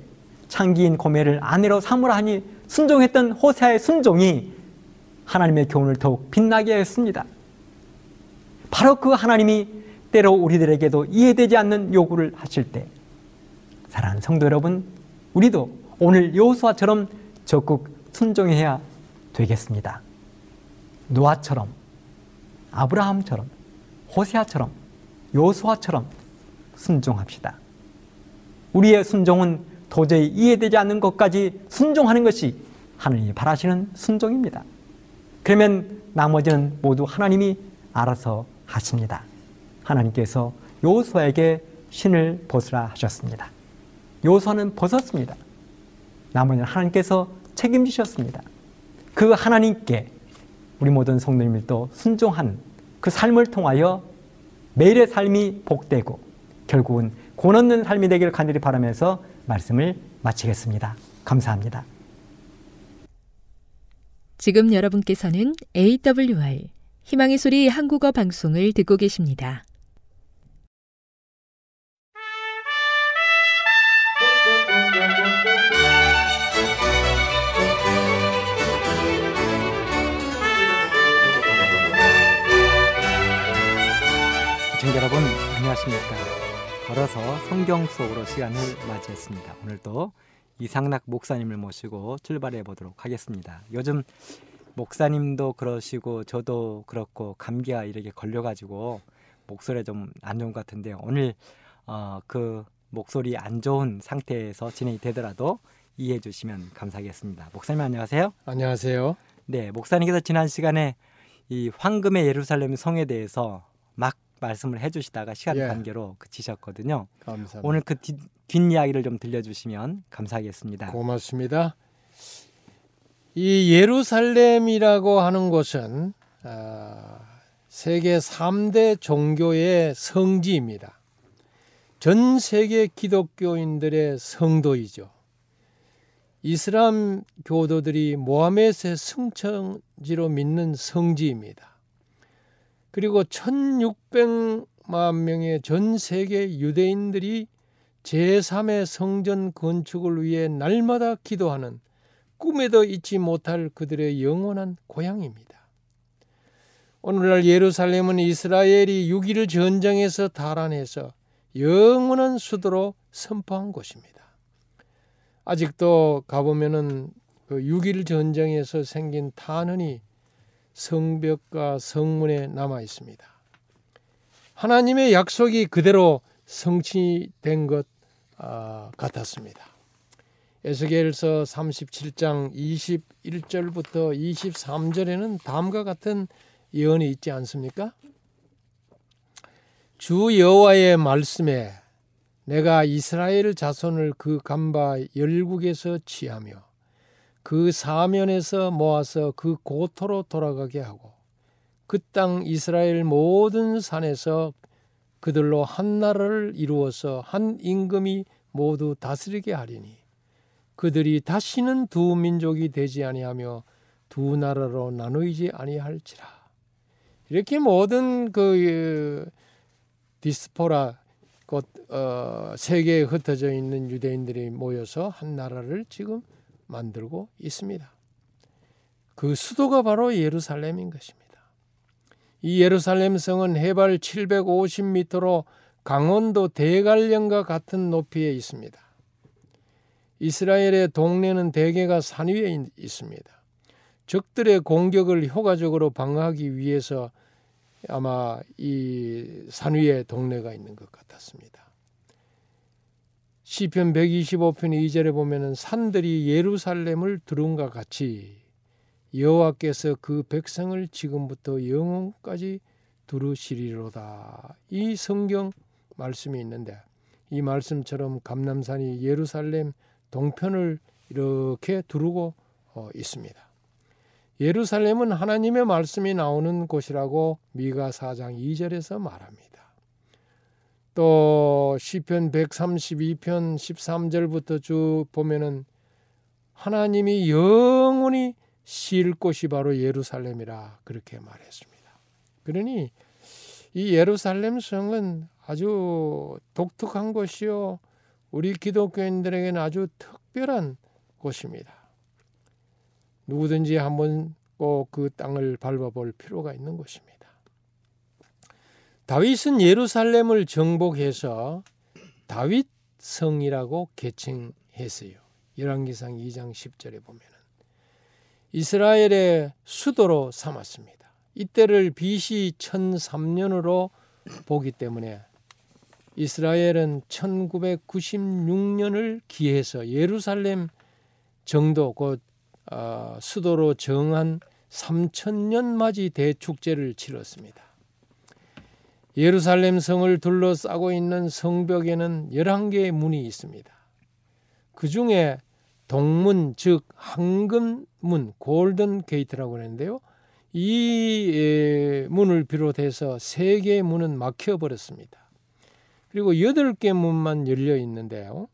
창기인 고매를 아내로 삼으라 하니 순종했던 호세아의 순종이 하나님의 교훈을 더욱 빛나게 했습니다. 바로 그 하나님이 때로 우리들에게도 이해되지 않는 요구를 하실 때 사랑하는 성도 여러분 우리도 오늘 여호수아처럼 적극 순종해야 되겠습니다. 노아처럼 아브라함처럼 호세아처럼 여호수아처럼 순종합시다. 우리의 순종은 도저히 이해되지 않는 것까지 순종하는 것이 하나님이 바라시는 순종입니다. 그러면 나머지는 모두 하나님이 알아서 하십니다. 하나님께서 요수아에게 신을 벗으라 하셨습니다. 요수아는 벗었습니다. 나머지는 하나님께서 책임지셨습니다. 그 하나님께 우리 모든 성도님들도 순종한 그 삶을 통하여 매일의 삶이 복되고 결국은 권 없는 삶이 되기를 간절히 바라면서 말씀을 마치겠습니다. 감사합니다. 지금 여러분께서는 AWR 희망의 소리 한국어 방송을 듣고 계십니다. 시청자 여러분 안녕하십니까 걸어서 성경 속으로 시간을 맞이했습니다 오늘도 이상락 목사님을 모시고 출발해 보도록 하겠습니다 요즘 목사님도 그러시고 저도 그렇고 감기가 이렇게 걸려가지고 목소리 좀 안 좋은 것 같은데 오늘 어, 그 목소리 안 좋은 상태에서 진행이 되더라도 이해해 주시면 감사하겠습니다. 목사님 안녕하세요. 안녕하세요. 네, 목사님께서 지난 시간에 이 황금의 예루살렘 성에 대해서 막 말씀을 해주시다가 시간 예. 관계로 그치셨거든요. 감사합니다. 오늘 그 뒷, 뒷이야기를 좀 들려주시면 감사하겠습니다. 고맙습니다. 이 예루살렘이라고 하는 곳은 아, 세계 3대 종교의 성지입니다. 전 세계 기독교인들의 성도이죠. 이슬람 교도들이 모하메스의 승천지로 믿는 성지입니다. 그리고 1600만 명의 전 세계 유대인들이 제3의 성전 건축을 위해 날마다 기도하는 꿈에도 잊지 못할 그들의 영원한 고향입니다. 오늘날 예루살렘은 이스라엘이 6.1 전쟁에서 달아내서 영원한 수도로 선포한 곳입니다. 아직도 가보면은 그6.1 전쟁에서 생긴 탄원이 성벽과 성문에 남아 있습니다. 하나님의 약속이 그대로 성취된 것 아, 같았습니다. 에스겔서 37장 21절부터 23절에는 다음과 같은 예언이 있지 않습니까? 주 여호와의 말씀에 내가 이스라엘 자손을 그 간바 열국에서 취하며 그 사면에서 모아서 그 고토로 돌아가게 하고 그 땅 이스라엘 모든 산에서 그들로 한 나라를 이루어서 한 임금이 모두 다스리게 하리니 그들이 다시는 두 민족이 되지 아니하며 두 나라로 나누이지 아니할지라. 이렇게 모든 그 디스포라 곧 어, 세계에 흩어져 있는 유대인들이 모여서 한 나라를 지금 만들고 있습니다. 그 수도가 바로 예루살렘인 것입니다. 이 예루살렘 성은 해발 750m로 강원도 대관령과 같은 높이에 있습니다. 이스라엘의 동네는 대개가 산 위에 있습니다. 적들의 공격을 효과적으로 방어하기 위해서 아마 이 산 위에 동네가 있는 것 같았습니다. 시편 125편 2절에 보면은 산들이 예루살렘을 두른과 같이 여호와께서 그 백성을 지금부터 영원까지 두르시리로다. 이 성경 말씀이 있는데 이 말씀처럼 감남산이 예루살렘 동편을 이렇게 두르고 어, 있습니다. 예루살렘은 하나님의 말씀이 나오는 곳이라고 미가 4장 2절에서 말합니다. 또 시편 132편 13절부터 쭉 보면은 하나님이 영원히 쉴 곳이 바로 예루살렘이라 그렇게 말했습니다. 그러니 이 예루살렘 성은 아주 독특한 곳이요. 우리 기독교인들에게는 아주 특별한 곳입니다. 누구든지 한번 꼭 그 땅을 밟아볼 필요가 있는 곳입니다. 다윗은 예루살렘을 정복해서 다윗 성이라고 개칭했어요. 열왕기상 2장 10절에 보면은 이스라엘의 수도로 삼았습니다. 이때를 BC 1003년으로 보기 때문에 이스라엘은 1996년을 기해서 예루살렘 정도 곧 어, 수도로 정한 3천년 맞이 대축제를 치렀습니다. 예루살렘 성을 둘러싸고 있는 성벽에는 11개의 문이 있습니다. 그 중에 동문 즉 황금문 골든 게이트라고 하는데요. 이 문을 비롯해서 세 개의 문은 막혀 버렸습니다. 그리고 여덟 개 문만 열려 있는데요.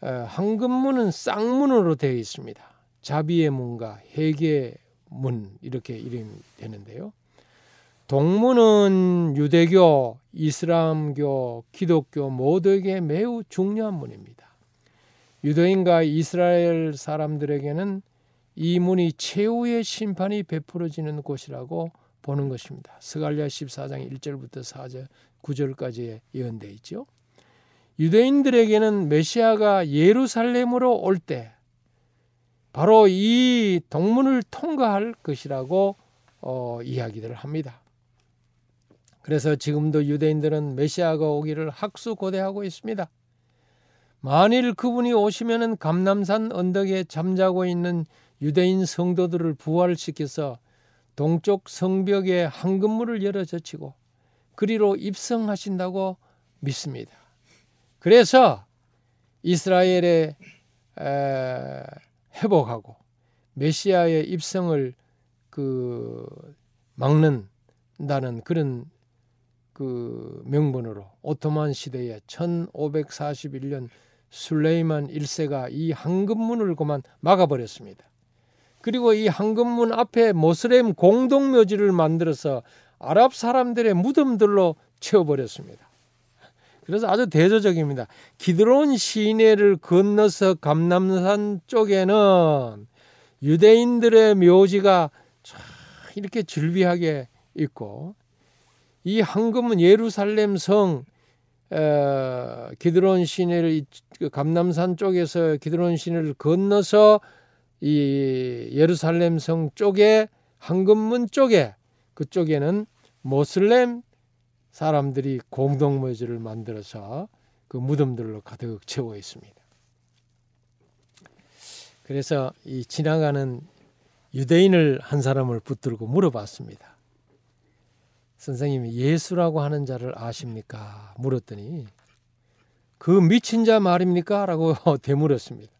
황금문은 쌍문으로 되어 있습니다. 자비의 문과 회개의 문 이렇게 이름이 되는데요. 동문은 유대교, 이슬람교, 기독교 모두에게 매우 중요한 문입니다. 유대인과 이스라엘 사람들에게는 이 문이 최후의 심판이 베풀어지는 곳이라고 보는 것입니다. 스갈리아 14장 1절부터 4절 9절까지 예언되어 있죠. 유대인들에게는 메시아가 예루살렘으로 올 때 바로 이 동문을 통과할 것이라고 어, 이야기를 합니다. 그래서 지금도 유대인들은 메시아가 오기를 학수고대하고 있습니다. 만일 그분이 오시면은 감남산 언덕에 잠자고 있는 유대인 성도들을 부활시켜서 동쪽 성벽에 황금문을 열어 젖히고 그리로 입성하신다고 믿습니다. 그래서 이스라엘의 회복하고 메시아의 입성을 그 막는다는 그런 그 명분으로 오토만 시대에 1541년 술레이만 1세가 이 황금문을 그만 막아버렸습니다. 그리고 이 황금문 앞에 모슬렘 공동묘지를 만들어서 아랍 사람들의 무덤들로 채워버렸습니다. 그래서 아주 대조적입니다. 기드론 시내를 건너서 감남산 쪽에는 유대인들의 묘지가 이렇게 즐비하게 있고 이 황금은 예루살렘 성 어, 기드론 시내를 그 감남산 쪽에서 기드론 시내를 건너서 이 예루살렘 성 쪽에 황금문 쪽에 그쪽에는 모슬렘 사람들이 공동묘지를 만들어서 그 무덤들로 가득 채워 있습니다. 그래서 이 지나가는 유대인을 한 사람을 붙들고 물어봤습니다. 선생님이 예수라고 하는 자를 아십니까? 물었더니 그 미친 자 말입니까? 라고 되물었습니다.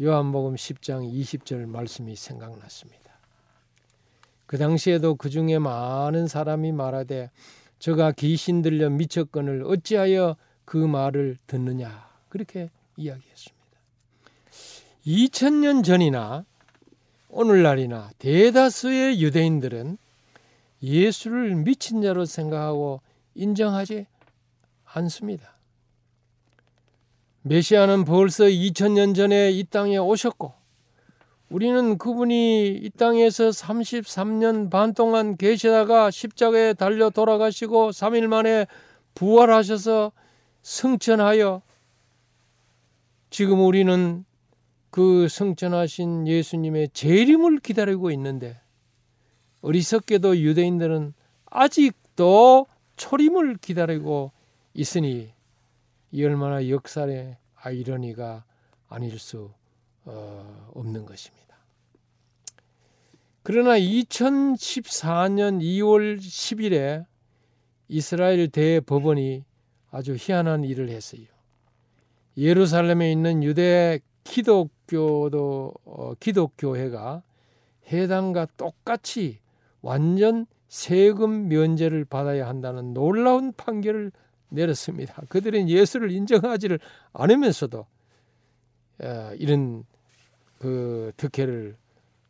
요한복음 10장 20절 말씀이 생각났습니다. 그 당시에도 그 중에 많은 사람이 말하되 저가 귀신 들려 미쳤건을 어찌하여 그 말을 듣느냐 그렇게 이야기했습니다. 2000년 전이나 오늘날이나 대다수의 유대인들은 예수를 미친 자로 생각하고 인정하지 않습니다. 메시아는 벌써 2000년 전에 이 땅에 오셨고 우리는 그분이 이 땅에서 33년 반 동안 계시다가 십자가에 달려 돌아가시고 3일 만에 부활하셔서 승천하여 지금 우리는 그 성천하신 예수님의 재림을 기다리고 있는데 어리석게도 유대인들은 아직도 초림을 기다리고 있으니 이 얼마나 역사의 아이러니가 아닐 수 어, 없는 것입니다. 그러나 2014년 2월 10일에 이스라엘 대법원이 아주 희한한 일을 했어요. 예루살렘에 있는 유대 기독교도 어, 기독교회가 해당과 똑같이 완전 세금 면제를 받아야 한다는 놀라운 판결을 내렸습니다. 그들은 예수를 인정하지를 않으면서도 어, 이런 그 특혜를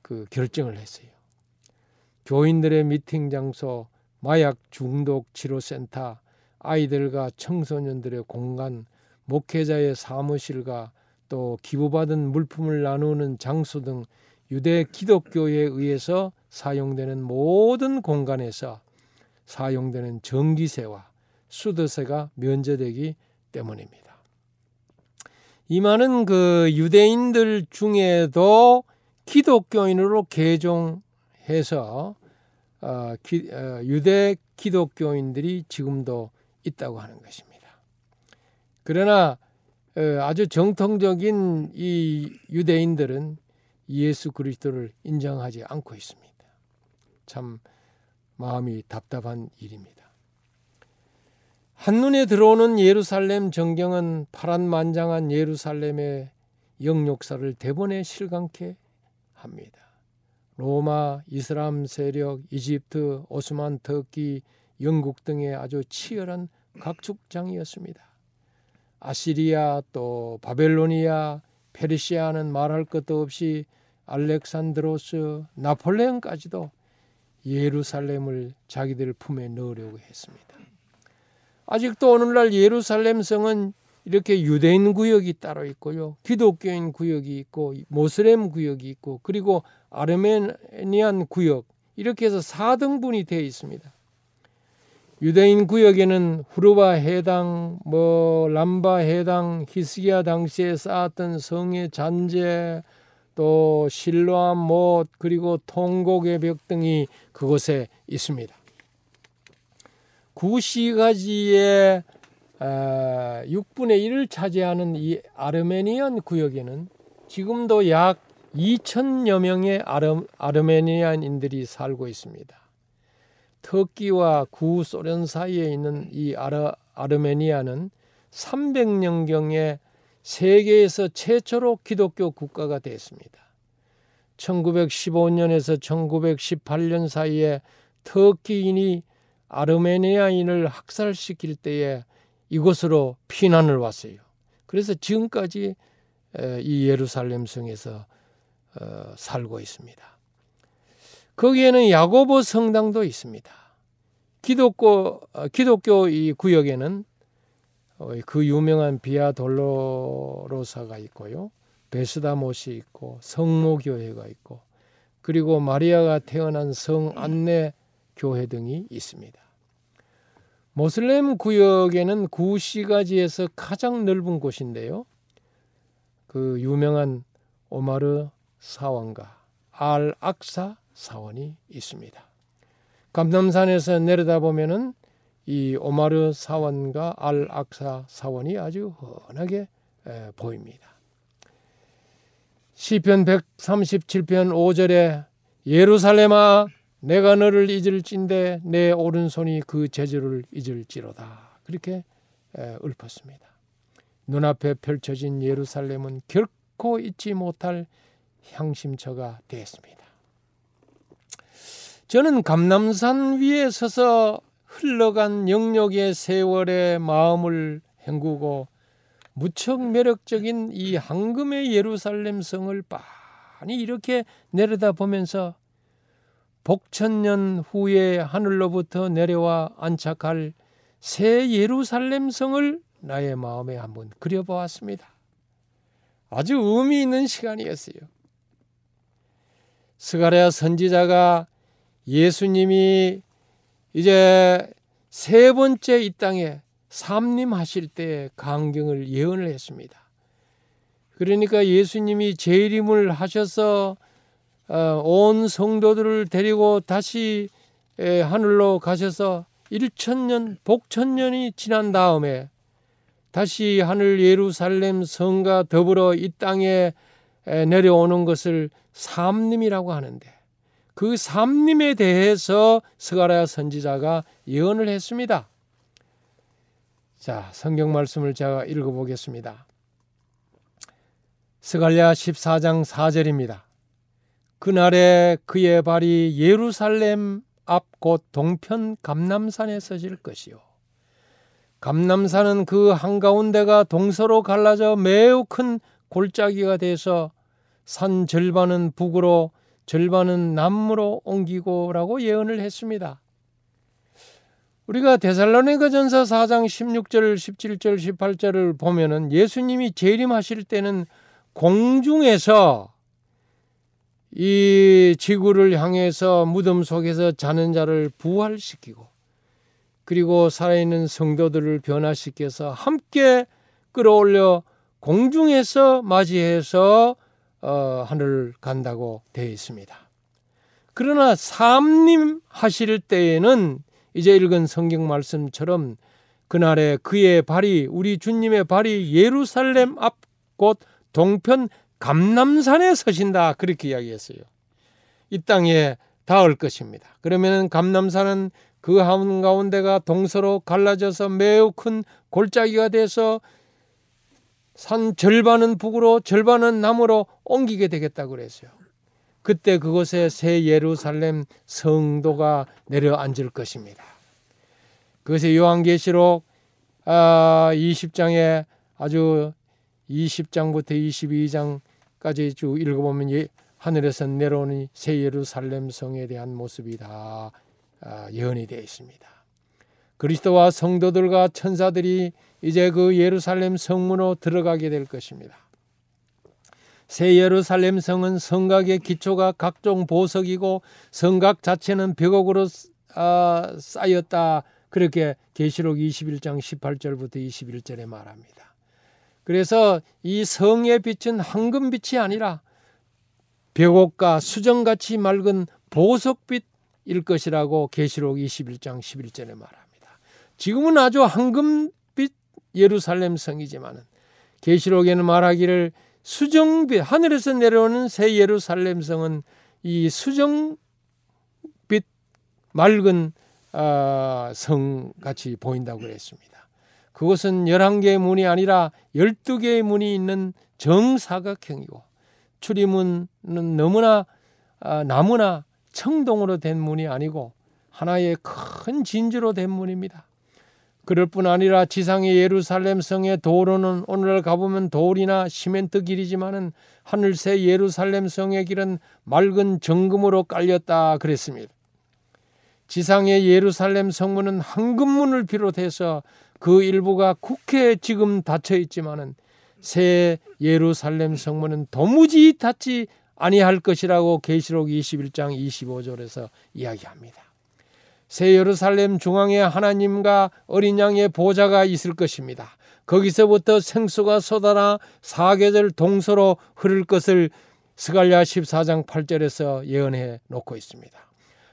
그 결정을 했어요. 교인들의 미팅 장소, 마약 중독 치료 센터, 아이들과 청소년들의 공간, 목회자의 사무실과 또 기부받은 물품을 나누는 장소 등 유대 기독교에 의해서 사용되는 모든 공간에서 사용되는 전기세와 수도세가 면제되기 때문입니다. 이 많은 그 유대인들 중에도 기독교인으로 개종해서 어, 기, 어, 유대 기독교인들이 지금도 있다고 하는 것입니다. 그러나 어, 아주 정통적인 이 유대인들은 예수 그리스도를 인정하지 않고 있습니다. 참 마음이 답답한 일입니다. 한눈에 들어오는 예루살렘 전경은 파란만장한 예루살렘의 영역사를 대본에 실감케 합니다. 로마, 이슬람 세력, 이집트, 오스만 터키, 영국 등의 아주 치열한 각축장이었습니다. 아시리아 또 바벨로니아, 페르시아는 말할 것도 없이 알렉산드로스, 나폴레옹까지도 예루살렘을 자기들 품에 넣으려고 했습니다. 아직도 오늘날 예루살렘 성은 이렇게 유대인 구역이 따로 있고요. 기독교인 구역이 있고 모슬렘 구역이 있고 그리고 아르메니안 구역 이렇게 해서 4등분이 되어 있습니다. 유대인 구역에는 후르바 해당, 뭐 람바 해당, 히스기야 당시에 쌓았던 성의 잔재, 또 실로암 못 그리고 통곡의 벽 등이 그곳에 있습니다. 구시가지의 6분의 아, 1을 차지하는 이 아르메니안 구역에는 지금도 약 2천여 명의 아르, 아르메니안인들이 살고 있습니다. 터키와 구소련 사이에 있는 이 아르, 아르메니아는 300년경에 세계에서 최초로 기독교 국가가 됐습니다. 1915년에서 1918년 사이에 터키인이 아르메니아인을 학살시킬 때에 이곳으로 피난을 왔어요. 그래서 지금까지 이 예루살렘 성에서 어, 살고 있습니다. 거기에는 야고보 성당도 있습니다. 기독교 어, 기독교 이 구역에는 어, 그 유명한 비아 돌로로사가 있고요. 베스다못이 있고 성모교회가 있고 그리고 마리아가 태어난 성 안내 교회 등이 있습니다. 모슬렘 구역에는 구시가지에서 가장 넓은 곳인데요. 그 유명한 오마르 사원과 알 악사 사원이 있습니다. 감남산에서 내려다 보면은 이 오마르 사원과 알 악사 사원이 아주 훤하게 보입니다. 시편 137편 5절에 예루살렘아 내가 너를 잊을진데 내 오른손이 그 제주를 잊을지로다. 그렇게 읊었습니다. 눈앞에 펼쳐진 예루살렘은 결코 잊지 못할 향심처가 되었습니다. 저는 감남산 위에 서서 흘러간 영역의 세월의 마음을 헹구고 무척 매력적인 이 황금의 예루살렘 성을 빤히 이렇게 내려다 보면서 복천년 후에 하늘로부터 내려와 안착할 새 예루살렘 성을 나의 마음에 한번 그려보았습니다. 아주 의미 있는 시간이었어요. 스가랴 선지자가 예수님이 이제 세 번째 이 땅에 삼림하실 때 강경을 예언을 했습니다. 그러니까 예수님이 재림을 하셔서 어, 온 성도들을 데리고 다시 하늘로 가셔서 1천년 복천년이 지난 다음에 다시 하늘 예루살렘 성과 더불어 이 땅에 내려오는 것을 삼림이라고 하는데 그 삼림에 대해서 스가랴 선지자가 예언을 했습니다. 자, 성경 말씀을 제가 읽어 보겠습니다. 스갈랴 14장 4절입니다. 그날에 그의 발이 예루살렘 앞 곧 동편 감남산에 서질 것이요. 감남산은 그 한가운데가 동서로 갈라져 매우 큰 골짜기가 돼서 산 절반은 북으로 절반은 남으로 옮기고라고 예언을 했습니다. 우리가 데살로니가 전서 4장 16절, 17절, 18절을 보면은 예수님이 재림하실 때는 공중에서 이 지구를 향해서 무덤 속에서 자는 자를 부활시키고 그리고 살아있는 성도들을 변화시켜서 함께 끌어올려 공중에서 맞이해서 어, 하늘 간다고 되어 있습니다. 그러나 삼림 하실 때에는 이제 읽은 성경 말씀처럼 그날에 그의 발이 우리 주님의 발이 예루살렘 앞 곧 동편 감남산에 서신다 그렇게 이야기했어요. 이 땅에 닿을 것입니다. 그러면 감남산은 그 한가운데가 동서로 갈라져서 매우 큰 골짜기가 돼서 산 절반은 북으로 절반은 남으로 옮기게 되겠다고 그랬어요. 그때 그곳에 새 예루살렘 성도가 내려앉을 것입니다. 그것이 요한계시록 20장에 아, 아주 20장부터 22장까지 쭉 읽어보면 예, 하늘에서 내려오는 새 예루살렘 성에 대한 모습이 다 아, 예언이 되어 있습니다. 그리스도와 성도들과 천사들이 이제 그 예루살렘 성문으로 들어가게 될 것입니다. 새 예루살렘 성은 성곽의 기초가 각종 보석이고 성곽 자체는 벽옥으로 아, 쌓였다. 그렇게 계시록 21장 18절부터 21절에 말합니다. 그래서 이 성의 빛은 황금빛이 아니라 벽옥과 수정같이 맑은 보석빛일 것이라고 계시록 21장 11절에 말합니다. 지금은 아주 황금빛 예루살렘 성이지만은 계시록에는 말하기를 수정빛 하늘에서 내려오는 새 예루살렘 성은 이 수정빛 맑은 아, 성 같이 보인다고 그랬습니다. 그것은 11개의 문이 아니라 12개의 문이 있는 정사각형이고 출입문은 너무나 아, 나무나 청동으로 된 문이 아니고 하나의 큰 진주로 된 문입니다. 그럴 뿐 아니라 지상의 예루살렘 성의 도로는 오늘 가보면 돌이나 시멘트 길이지만은 하늘새 예루살렘 성의 길은 맑은 정금으로 깔렸다 그랬습니다. 지상의 예루살렘 성문은 황금문을 비롯해서 그 일부가 국회에 지금 닫혀 있지만은 새 예루살렘 성문은 도무지 닫지 아니할 것이라고 계시록 21장 25절에서 이야기합니다. 새 예루살렘 중앙에 하나님과 어린 양의 보좌가 있을 것입니다. 거기서부터 생수가 쏟아나 사계절 동서로 흐를 것을 스갈랴 14장 8절에서 예언해 놓고 있습니다.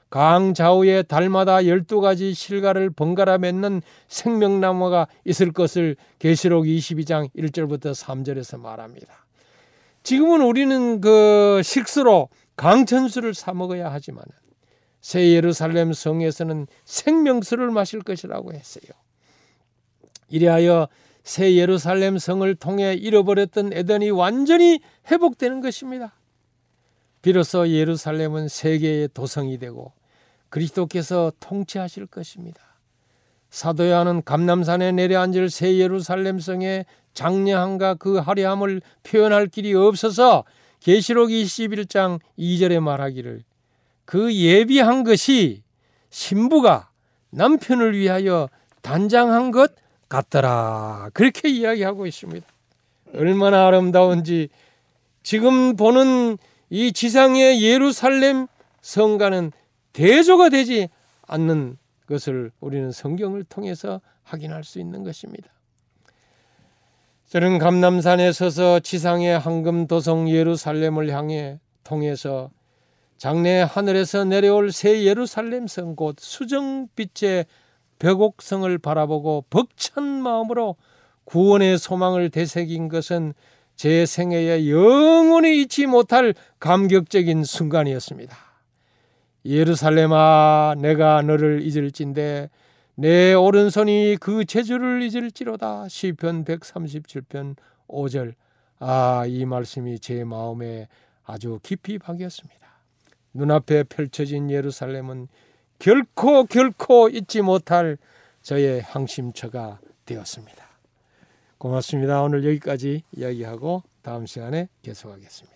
강 좌우에 달마다 열두 가지 실과를 번갈아 맺는 생명나무가 있을 것을 계시록 22장 1절부터 3절에서 말합니다. 지금은 우리는 그 식수로 강천수를 사 먹어야 하지만 새 예루살렘 성에서는 생명수를 마실 것이라고 했어요. 이리하여 새 예루살렘 성을 통해 잃어버렸던 에덴이 완전히 회복되는 것입니다. 비로소 예루살렘은 세계의 도성이 되고 그리스도께서 통치하실 것입니다. 사도 요한은 감남산에 내려앉을 새 예루살렘 성의 장려함과 그 화려함을 표현할 길이 없어서 계시록 21장 2절에 말하기를 그 예비한 것이 신부가 남편을 위하여 단장한 것 같더라. 그렇게 이야기하고 있습니다. 얼마나 아름다운지 지금 보는 이 지상의 예루살렘 성가는 대조가 되지 않는 것을 우리는 성경을 통해서 확인할 수 있는 것입니다. 저는 감남산에 서서 지상의 황금 도성 예루살렘을 향해 통해서 장래 하늘에서 내려올 새 예루살렘 성 곧 수정빛의 벽옥성을 바라보고 벅찬 마음으로 구원의 소망을 되새긴 것은 제 생애에 영원히 잊지 못할 감격적인 순간이었습니다. 예루살렘아 내가 너를 잊을진데 내 오른손이 그 제주를 잊을지로다 시편 137편 5절 아 이 말씀이 제 마음에 아주 깊이 박였습니다. 눈앞에 펼쳐진 예루살렘은 결코 결코 잊지 못할 저의 항심처가 되었습니다. 고맙습니다. 오늘 여기까지 이야기하고 다음 시간에 계속하겠습니다.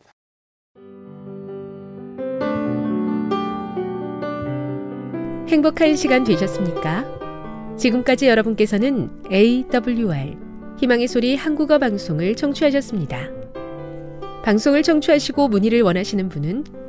행복한 시간 되셨습니까? 지금까지 여러분께서는 AWR 희망의 소리 한국어 방송을 청취하셨습니다. 방송을 청취하시고 문의를 원하시는 분은